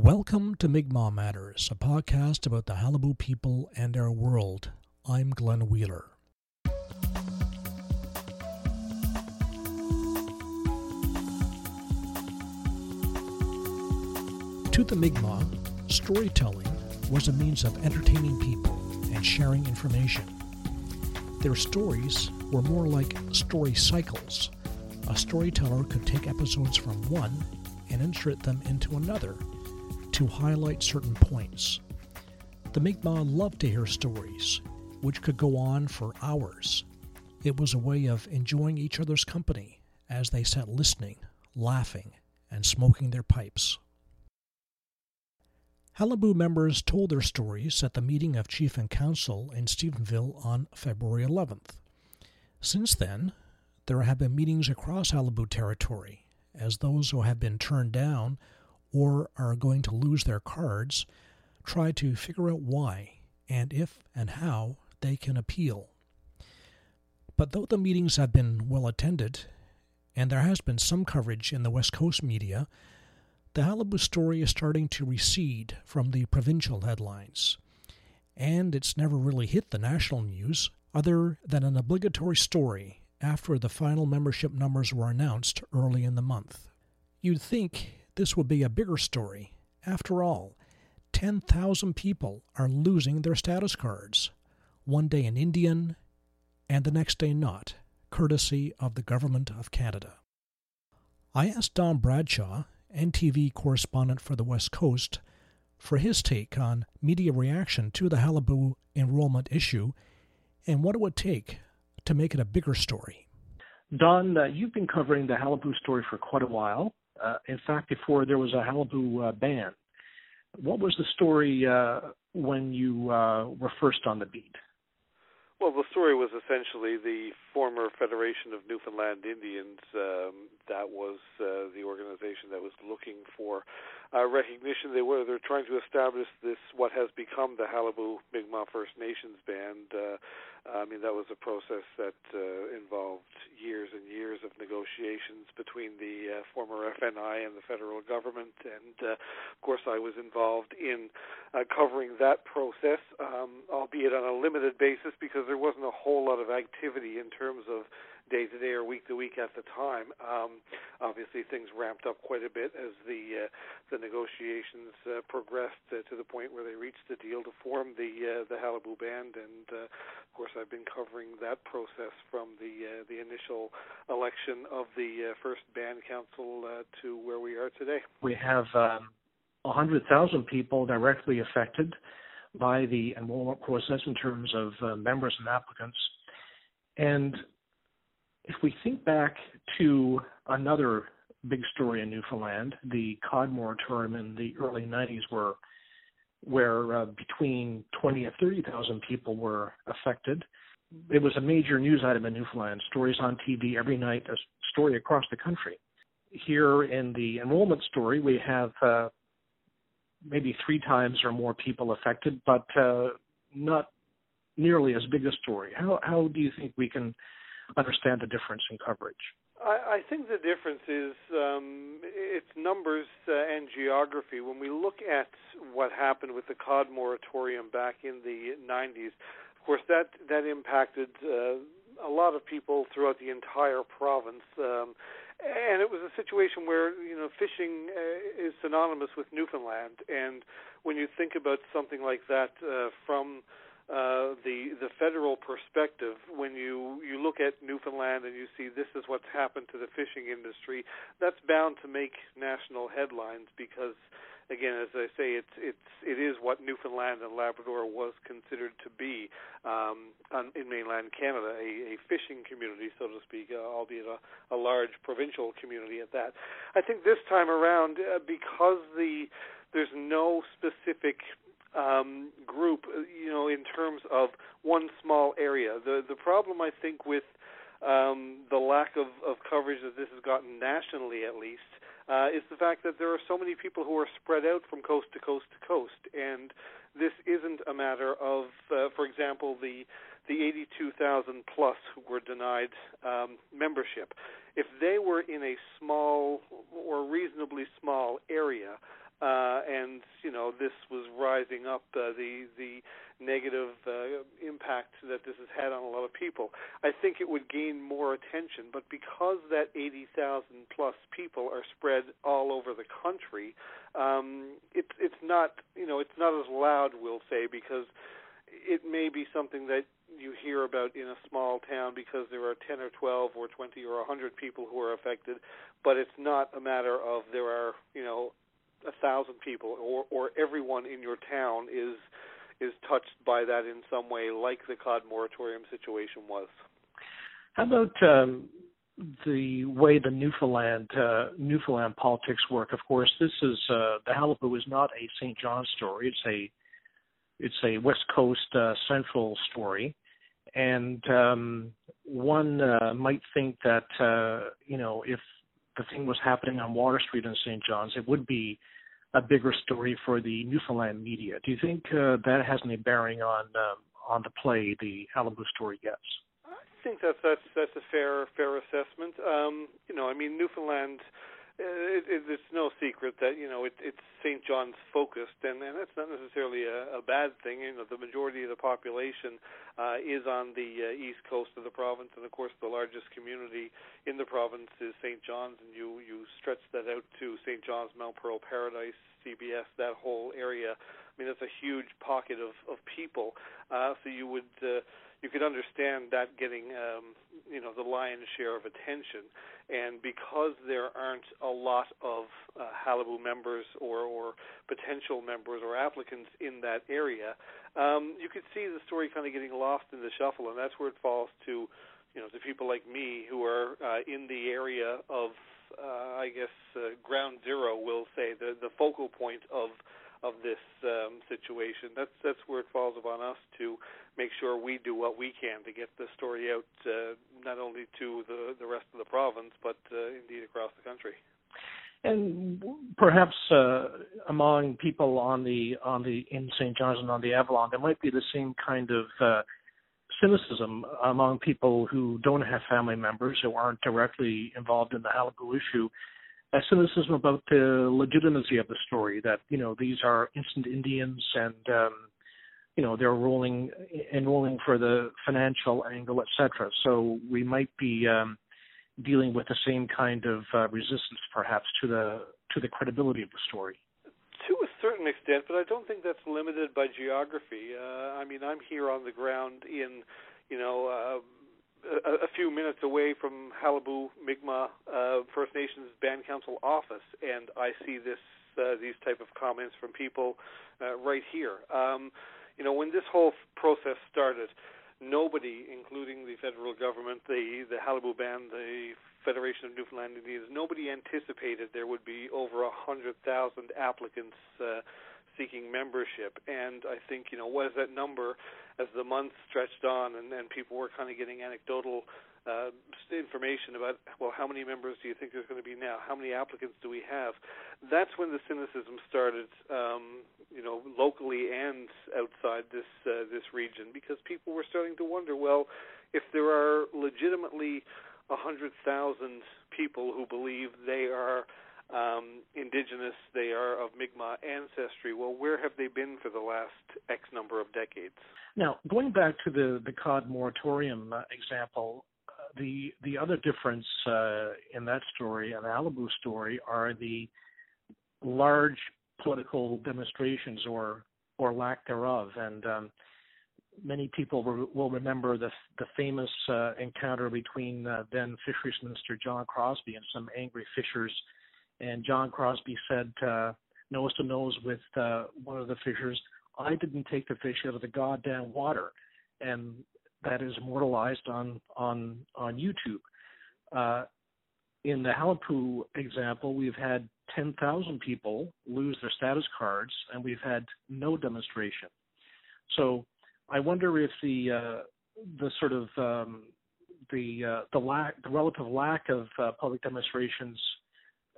Welcome to Mi'kmaq Matters, a podcast about the Qalipu people and our world. I'm Glenn Wheeler. To the Mi'kmaq, storytelling was a means of entertaining people and sharing information. Their stories were more like story cycles. A storyteller could take episodes from one and insert them into another to highlight certain points. The Mi'kmaq loved to hear stories, which could go on for hours. It was a way of enjoying each other's company as they sat listening, laughing, and smoking their pipes. Qalipu members told their stories at the meeting of Chief and Council in Stephenville on February 11th. Since then, there have been meetings across Qalipu territory as those who have been turned down or are going to lose their cards try to figure out why and if and how they can appeal. But though the meetings have been well attended, and there has been some coverage in the West Coast media, the Qalipu story is starting to recede from the provincial headlines. And it's never really hit the national news, other than an obligatory story after the final membership numbers were announced early in the month. You'd think this would be a bigger story. After all, 10,000 people are losing their status cards, one day an Indian and the next day not, courtesy of the Government of Canada. I asked Don Bradshaw, NTV correspondent for the West Coast, for his take on media reaction to the Qalipu enrollment issue and what it would take to make it a bigger story. Don, uh, you've been covering the Qalipu story for quite a while uh, in fact, before there was a Qalipu uh, ban. What was the story uh, when you uh, were first on the beat? Well, the story was essentially the former Federation of Newfoundland Indians. Um, that was uh, the organization that was looking for uh, recognition. They were they're trying to establish this what has become the Qalipu Mi'kmaq First Nations band. Uh, I mean, that was a process that uh, involved years and years of negotiations between the uh, former FNI and the federal government. And uh, of course, I was involved in uh, covering that process, um, albeit on a limited basis because there wasn't a whole lot of activity in terms of day to day or week to week at the time. Um, obviously, things ramped up quite a bit as the uh, the negotiations uh, progressed uh, to the point where they reached the deal to form the uh, the Qalipu Band, and uh, of course, I've been covering that process from the uh, the initial election of the uh, first band council uh, to where we are today. We have um, 100,000 people directly affected by the enrollment process in terms of uh, members and applicants. And if we think back to another big story in Newfoundland, the cod moratorium in the early 90s, where where uh, between 20 and 30,000 people were affected. It was a major news item in Newfoundland. Stories on TV every night, a story across the country. Here in the enrollment story, we have uh, maybe three times or more people affected, but uh, not nearly as big a story. How how do you think we can understand the difference in coverage? I, I think the difference is um, it's numbers uh, and geography. When we look at what happened with the cod moratorium back in the 90s, of course that that impacted uh, a lot of people throughout the entire province. Um, and it was a situation where you know fishing uh, is synonymous with Newfoundland, and when you think about something like that uh, from uh, the the federal perspective when you you look at Newfoundland and you see this is what's happened to the fishing industry that's bound to make national headlines because again as I say it's it's it is what Newfoundland and Labrador was considered to be um, on, in mainland Canada a, a fishing community so to speak uh, albeit a, a large provincial community at that. I think this time around uh, because the there's no specific um, group, uh, you know, in terms of one small area. The the problem I think with um, the lack of, of coverage that this has gotten nationally, at least, uh, is the fact that there are so many people who are spread out from coast to coast to coast, and this isn't a matter of, uh, for example, the the 82,000 plus who were denied um, membership. If they were in a small or reasonably small area, uh, and you know this was rising up uh, the the negative uh, impact that this has had on a lot of people. I think it would gain more attention, but because that 80,000 plus people are spread all over the country, um, it's it's not you know it's not as loud, we'll say, because it may be something that you hear about in a small town because there are 10 or 12 or 20 or 100 people who are affected, but it's not a matter of there are you know a thousand people or or everyone in your town is is touched by that in some way, like the cod moratorium situation was. How about um, the way the Newfoundland uh, Newfoundland politics work? Of course, this is uh, the Qalipu is not a St. John story. It's a it's a West Coast uh, Central story, and um, one uh, might think that uh, you know if the thing was happening on Water Street in St. John's, it would be a bigger story for the Newfoundland media. Do you think uh, that has any bearing on um, on the play the Qalipu story gets? I think that's that's that's a fair fair assessment. Um, you know, I mean Newfoundland it, it, it's no secret that you know it, it's St. John's focused, and, and that's not necessarily a, a bad thing. You know, the majority of the population uh, is on the uh, east coast of the province, and of course, the largest community in the province is St. John's, and you you stretch that out to St. John's, Mount Pearl, Paradise, CBS, that whole area. I mean, that's a huge pocket of of people. Uh, so you would. Uh, you could understand that getting um, you know the lion's share of attention, and because there aren't a lot of uh, Qalipu members or, or potential members or applicants in that area, um, you could see the story kind of getting lost in the shuffle, and that's where it falls to you know to people like me who are uh, in the area of uh, I guess uh, ground zero, we'll say the the focal point of of this um, situation. That's that's where it falls upon us to make sure we do what we can to get the story out, uh, not only to the the rest of the province, but uh, indeed across the country. And perhaps uh, among people on the on the in St. John's and on the Avalon, there might be the same kind of uh, cynicism among people who don't have family members who aren't directly involved in the Qalipu issue a cynicism about the legitimacy of the story that you know these are instant Indians and um, you know they're rolling enrolling for the financial angle, etc. So we might be um, dealing with the same kind of uh, resistance, perhaps, to the to the credibility of the story. To a certain extent, but I don't think that's limited by geography. Uh, I mean, I'm here on the ground in, you know, uh, a, a few minutes away from Qalipu Mi'kmaq uh, First Nations Band Council office, and I see this uh, these type of comments from people uh, right here. Um, you know, when this whole process started, nobody, including the federal government, the the Qalipu Band, the Federation of Newfoundland Indians, nobody anticipated there would be over a hundred thousand applicants uh, seeking membership. And I think, you know, what is that number as the months stretched on and, and people were kind of getting anecdotal uh, information about, well, how many members do you think there's going to be now? How many applicants do we have? That's when the cynicism started, um, you know, locally and outside this uh, this region, because people were starting to wonder, well, if there are legitimately a hundred thousand people who believe they are um, indigenous, they are of Mi'kmaq ancestry. Well, where have they been for the last X number of decades? Now, going back to the the cod moratorium uh, example, the the other difference uh, in that story and the Qalipu story are the large political demonstrations or or lack thereof, and um, many people will, will remember the the famous uh, encounter between uh, then Fisheries Minister John Crosbie and some angry fishers. And John Crosbie said uh, nose to nose with uh, one of the fishers, "I didn't take the fish out of the goddamn water," and that is immortalized on on on YouTube. Uh, in the Qalipu example, we've had 10,000 people lose their status cards, and we've had no demonstration. So I wonder if the uh, the sort of um, the uh, the lack the relative lack of uh, public demonstrations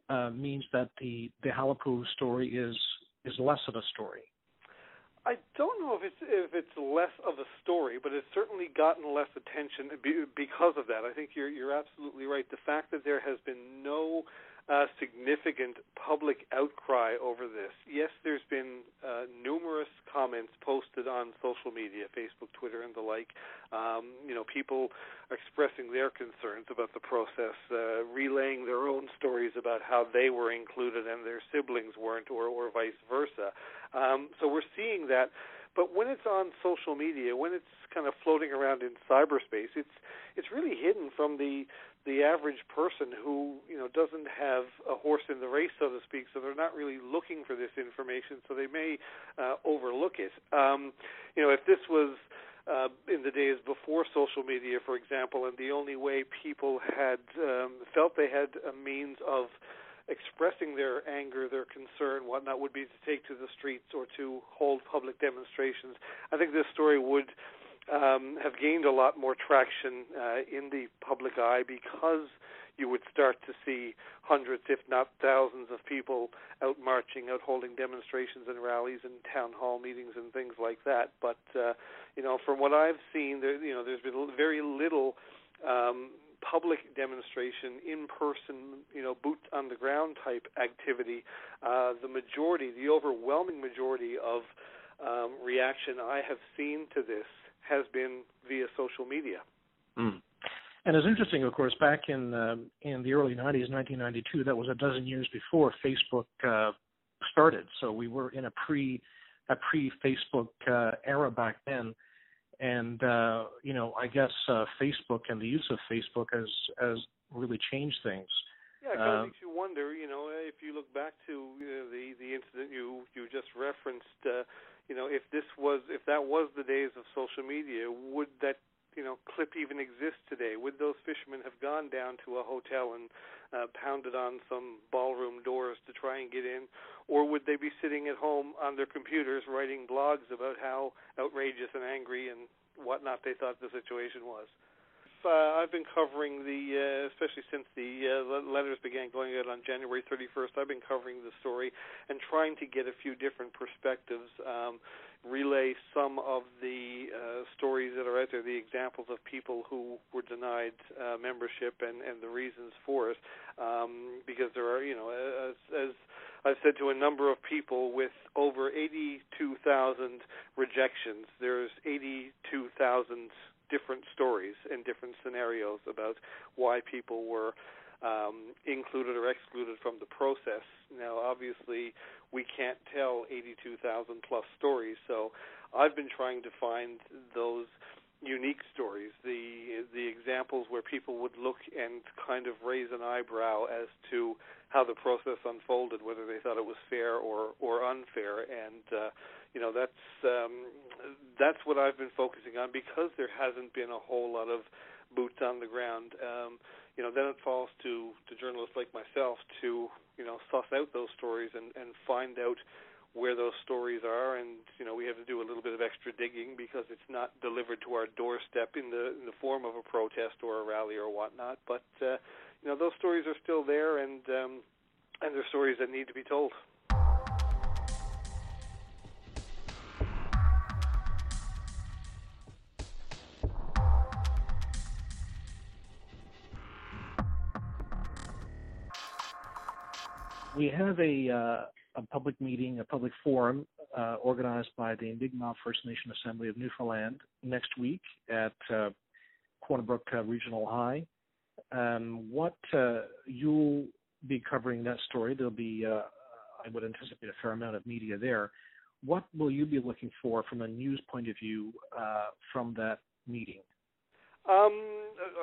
uh, means that the the Qalipu story is is less of a story. I don't know if it's if it's less of a story, but it's certainly gotten less attention because of that. I think you're you're absolutely right. The fact that there has been no uh, significant public outcry over this. Yes, there's been uh, numerous comments posted on social media, Facebook, Twitter, and the like. Um, you know, people expressing their concerns about the process, uh, relaying their own stories about how they were included and their siblings weren't, or, or vice versa. Um, so we're seeing that. But when it's on social media, when it's kind of floating around in cyberspace, it's it's really hidden from the the average person who you know doesn't have a horse in the race, so to speak. So they're not really looking for this information, so they may uh, overlook it. Um, you know, if this was uh, in the days before social media, for example, and the only way people had um, felt they had a means of expressing their anger, their concern, whatnot, would be to take to the streets or to hold public demonstrations. I think this story would um, have gained a lot more traction uh, in the public eye because you would start to see hundreds, if not thousands, of people out marching, out holding demonstrations and rallies and town hall meetings and things like that. But uh, you know, from what I've seen, there you know, there's been very little um, public demonstration, in person, you know, boot on the ground type activity. Uh, the majority, the overwhelming majority of um, reaction I have seen to this has been via social media. Mm. And it's interesting, of course, back in uh, in the early '90s, 1992, that was a dozen years before Facebook uh, started. So we were in a pre a pre Facebook uh, era back then, and uh, you know, I guess uh, Facebook and the use of Facebook has has really changed things. Yeah, it kind of uh, makes you wonder. You know, if you look back to the the incident you you just referenced, uh, you know, if this was if that was the days of social media, would that you know clip even exist today? Would those fishermen have gone down to a hotel and uh, pounded on some ballroom doors to try and get in, or would they be sitting at home on their computers writing blogs about how outrageous and angry and whatnot they thought the situation was? uh, I've been covering the, uh, especially since the uh, letters began going out on January 31st. I've been covering the story and trying to get a few different perspectives, um, relay some of the uh, stories that are out there, the examples of people who were denied uh, membership and and the reasons for it, um, because there are, you know, as, as I've said to a number of people with over 82,000 rejections, there's 82,000 different stories and different scenarios about why people were um, included or excluded from the process. Now, obviously, we can't tell 82,000 plus stories, so I've been trying to find those unique stories, the the examples where people would look and kind of raise an eyebrow as to how the process unfolded, whether they thought it was fair or or unfair, and uh, you know that's um, that's what I've been focusing on because there hasn't been a whole lot of boots on the ground. Um, you know, then it falls to to journalists like myself to you know suss out those stories and and find out where those stories are. And you know we have to do a little bit of extra digging because it's not delivered to our doorstep in the in the form of a protest or a rally or whatnot. But uh, you know those stories are still there and um, and they're stories that need to be told we have a, uh, a public meeting, a public forum uh, organized by the Mi'kmaq First Nation Assembly of Newfoundland next week at uh, Corner Brook uh, Regional High. Um, what uh, you'll be covering that story. There'll be, uh, I would anticipate, a fair amount of media there. What will you be looking for from a news point of view from that meeting? Um,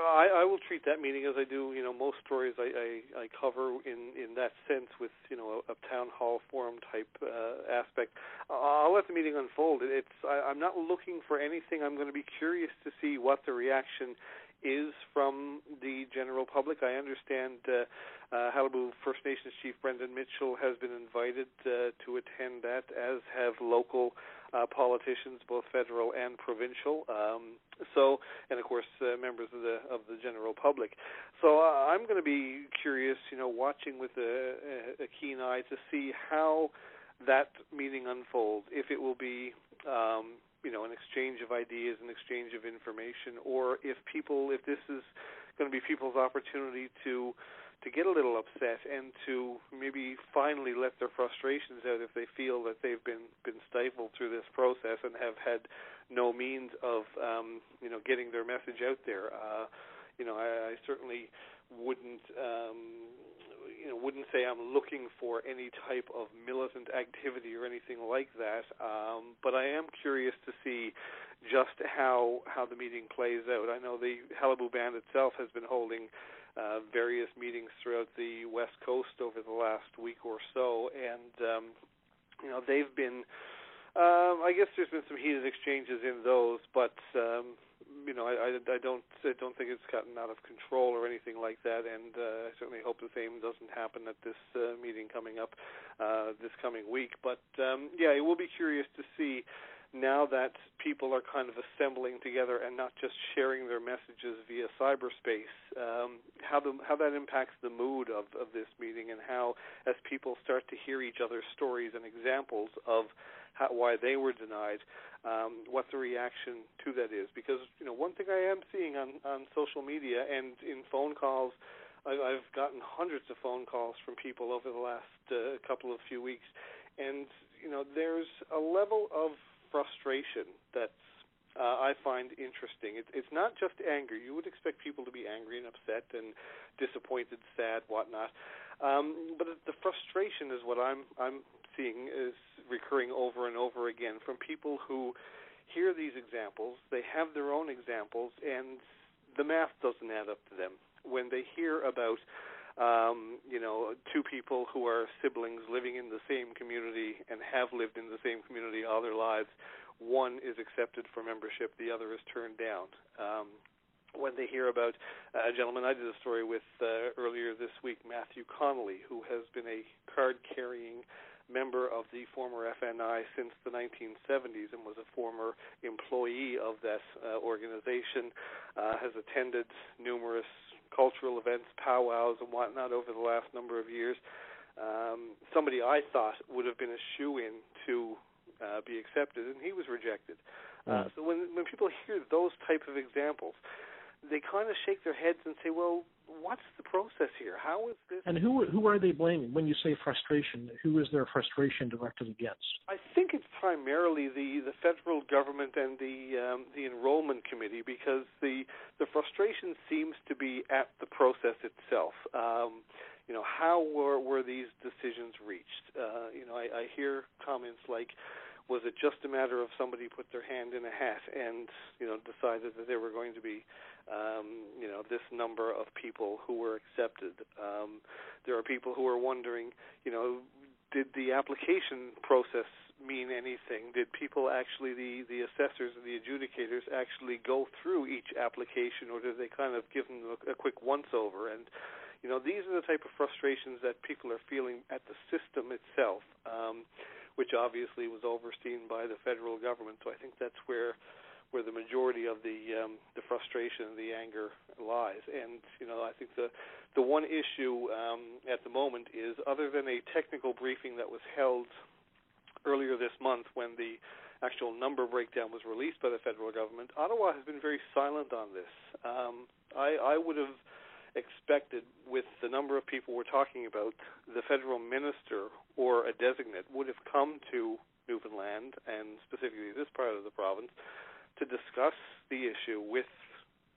I, I will treat that meeting as I do, you know, most stories I, I, I cover in in that sense with, you know, a, a town hall forum type uh, aspect. I'll let the meeting unfold. It's I, I'm not looking for anything. I'm going to be curious to see what the reaction is from the general public. I understand uh, uh, Qalipu First Nations Chief Brendan Mitchell has been invited uh, to attend that, as have local uh, politicians, both federal and provincial. Um, so, and of course, uh, members of the of the general public. So, uh, I'm going to be curious, you know, watching with a, a, keen eye to see how that meeting unfolds. If it will be um, you know an exchange of ideas, an exchange of information, or if people, if this is going to be people's opportunity to to get a little upset and to maybe finally let their frustrations out if they feel that they've been been stifled through this process and have had no means of um, you know getting their message out there. Uh, you know, I, I certainly wouldn't um, you know wouldn't say I'm looking for any type of militant activity or anything like that. Um, but I am curious to see just how how the meeting plays out. I know the Qalipu Band itself has been holding uh, various meetings throughout the West Coast over the last week or so, and um, you know they've been. Um, I guess there's been some heated exchanges in those, but um, you know, I, I, I don't I don't think it's gotten out of control or anything like that, and uh, I certainly hope the same doesn't happen at this uh, meeting coming up uh, this coming week. But um, yeah, it will be curious to see now that people are kind of assembling together and not just sharing their messages via cyberspace, um, how the how that impacts the mood of, of this meeting and how as people start to hear each other's stories and examples of how, why they were denied, um, what the reaction to that is. Because you know one thing I am seeing on on social media and in phone calls. I've gotten hundreds of phone calls from people over the last uh, couple of few weeks, and you know there's a level of frustration that's uh, I find interesting. It, it's not just anger. You would expect people to be angry and upset and disappointed, sad, whatnot. Um, but the frustration is what I'm I'm seeing is recurring over and over again from people who hear these examples. They have their own examples, and the math doesn't add up to them. When they hear about um, you know, two people who are siblings living in the same community and have lived in the same community all their lives. One is accepted for membership, the other is turned down. Um, when they hear about a gentleman I did a story with uh, earlier this week, Matthew Connolly, who has been a card carrying member of the former FNI since the 1970s and was a former employee of that uh, organization, uh, has attended numerous cultural events, powwows, and whatnot over the last number of years. Um, somebody I thought would have been a shoe in to uh, be accepted, and he was rejected. Uh, hmm. so when when people hear those type of examples, they kind of shake their heads and say, "Well, what's the process here? How is this?" And who who are they blaming when you say frustration? Who is their frustration directed against? I think it's primarily the the federal government and the um, the enrollment committee because the the frustration seems to be at the process itself. Um, you know, how were were these decisions reached? Uh, you know, I, I hear comments like was it just a matter of somebody put their hand in a hat and you know decided that they were going to be um, you know this number of people who were accepted? Um, there are people who are wondering, you know, did the application process mean anything? Did people actually, the the assessors and the adjudicators, actually go through each application, or did they kind of give them a, a quick once over? And you know, these are the type of frustrations that people are feeling at the system itself. Um, which obviously was overseen by the federal government. So I think that's where where the majority of the um, the frustration and the anger lies. And you know, I think the the one issue um, at the moment is, other than a technical briefing that was held earlier this month when the actual number breakdown was released by the federal government, Ottawa has been very silent on this. Um, I, I would have expected with the number of people we're talking about, the federal minister or a designate would have come to Newfoundland and specifically this part of the province to discuss the issue with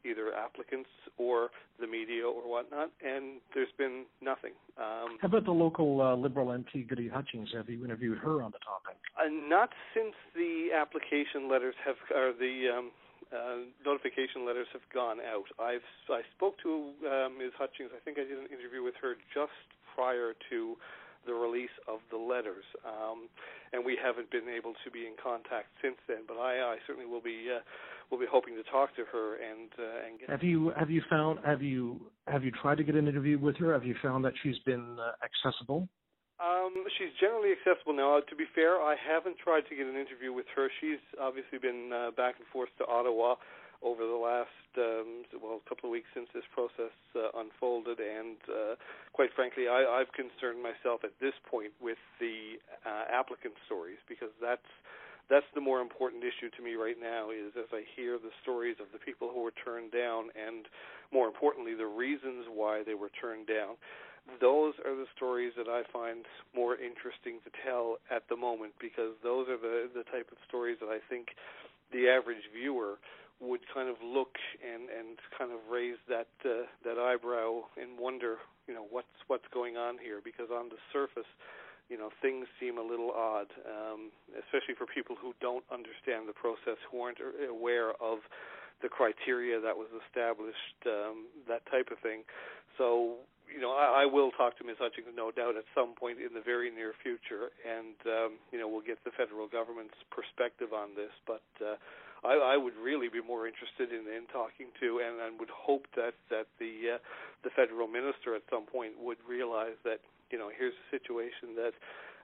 either applicants or the media or whatnot, and there's been nothing. Um, How about the local uh, Liberal MP, Gudie Hutchings? Have you interviewed her on the topic? Uh, not since the application letters have, or the um, uh, notification letters have gone out. I've I spoke to uh, Ms. Hutchings. I think I did an interview with her just prior to the release of the letters, um, and we haven't been able to be in contact since then. But I, I certainly will be uh, will be hoping to talk to her and uh, and get. Have you have you found have you have you tried to get an interview with her? Have you found that she's been uh, accessible? Um, she's generally accessible now. Uh, to be fair, I haven't tried to get an interview with her. She's obviously been uh, back and forth to Ottawa over the last um, well a couple of weeks since this process uh, unfolded, and uh, quite frankly, I, I've concerned myself at this point with the uh, applicant stories because that's that's the more important issue to me right now is as I hear the stories of the people who were turned down and more importantly the reasons why they were turned down. Those are the stories that I find more interesting to tell at the moment because those are the the type of stories that I think the average viewer would kind of look and and kind of raise that uh, that eyebrow and wonder, you know, what's what's going on here because on the surface, you know, things seem a little odd, um, especially for people who don't understand the process, who aren't aware of the criteria that was established, um, that type of thing. So you know, I, I will talk to Ms. Hutchings, no doubt, at some point in the very near future, and um, you know, we'll get the federal government's perspective on this. But uh, I, I would really be more interested in, in talking to, and, and would hope that that the uh, the federal minister at some point would realize that you know, here's a situation that,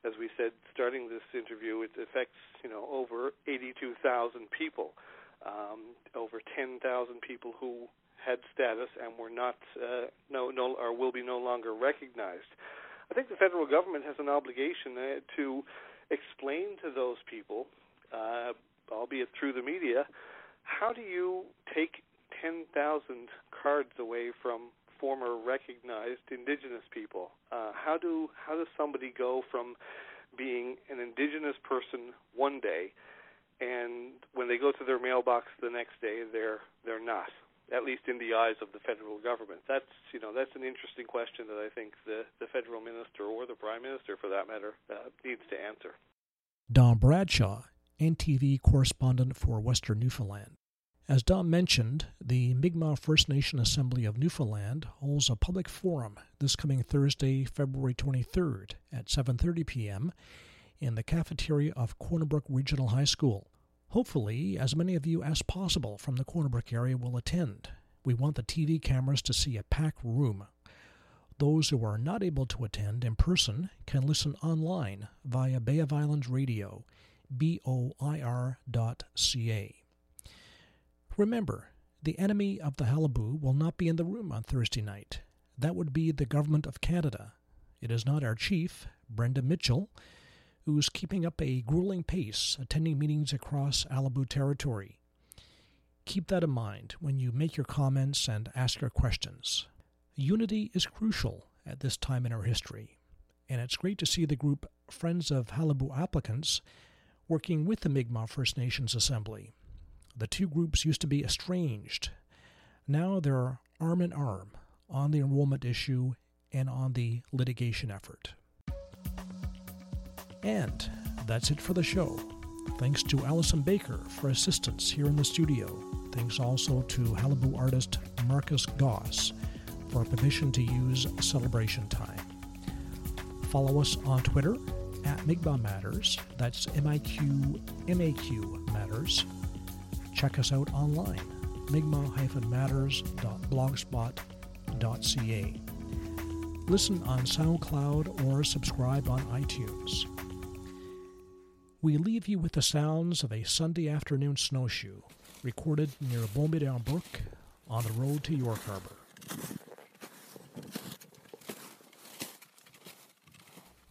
as we said, starting this interview, it affects you know over 82,000 people, um, over 10,000 people who had status and were not uh, no no or will be no longer recognized. I think the federal government has an obligation uh, to explain to those people, uh, albeit through the media, how do you take 10,000 cards away from former recognized indigenous people? Uh, how do how does somebody go from being an indigenous person one day, and when they go to their mailbox the next day, they're they're not? at least in the eyes of the federal government? That's you know that's an interesting question that I think the the federal minister or the prime minister, for that matter, uh, needs to answer. Don Bradshaw, NTV correspondent for Western Newfoundland. As Don mentioned, the Mi'kmaq First Nation Assembly of Newfoundland holds a public forum this coming Thursday, February 23rd at 7:30 p.m. in the cafeteria of Corner Brook Regional High School. Hopefully, as many of you as possible from the Corner Brook area will attend. We want the TV cameras to see a packed room. Those who are not able to attend in person can listen online via Bay of Islands Radio, boir.ca. Remember, the enemy of the Qalipu will not be in the room on Thursday night. That would be the Government of Canada. It is not our chief, Brendan Mitchell, who's keeping up a grueling pace attending meetings across Qalipu territory. Keep that in mind when you make your comments and ask your questions. Unity is crucial at this time in our history, and it's great to see the group Friends of Qalipu Applicants working with the Mi'kmaq First Nations Assembly. The two groups used to be estranged. Now they're arm in arm on the enrollment issue and on the litigation effort. And that's it for the show. Thanks to Allison Baker for assistance here in the studio. Thanks also to Qalipu artist Marcus Goss for permission to use Celebration Time. Follow us on Twitter at Mi'kmaq Matters. That's M I Q M A Q Matters. Check us out online, mi'kmaq-matters.blogspot.ca. Listen on SoundCloud or subscribe on iTunes we leave you with the sounds of a Sunday afternoon snowshoe recorded near Beaumédard Brook on the road to York Harbor.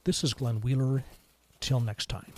This is Glenn Wheeler. Till next time.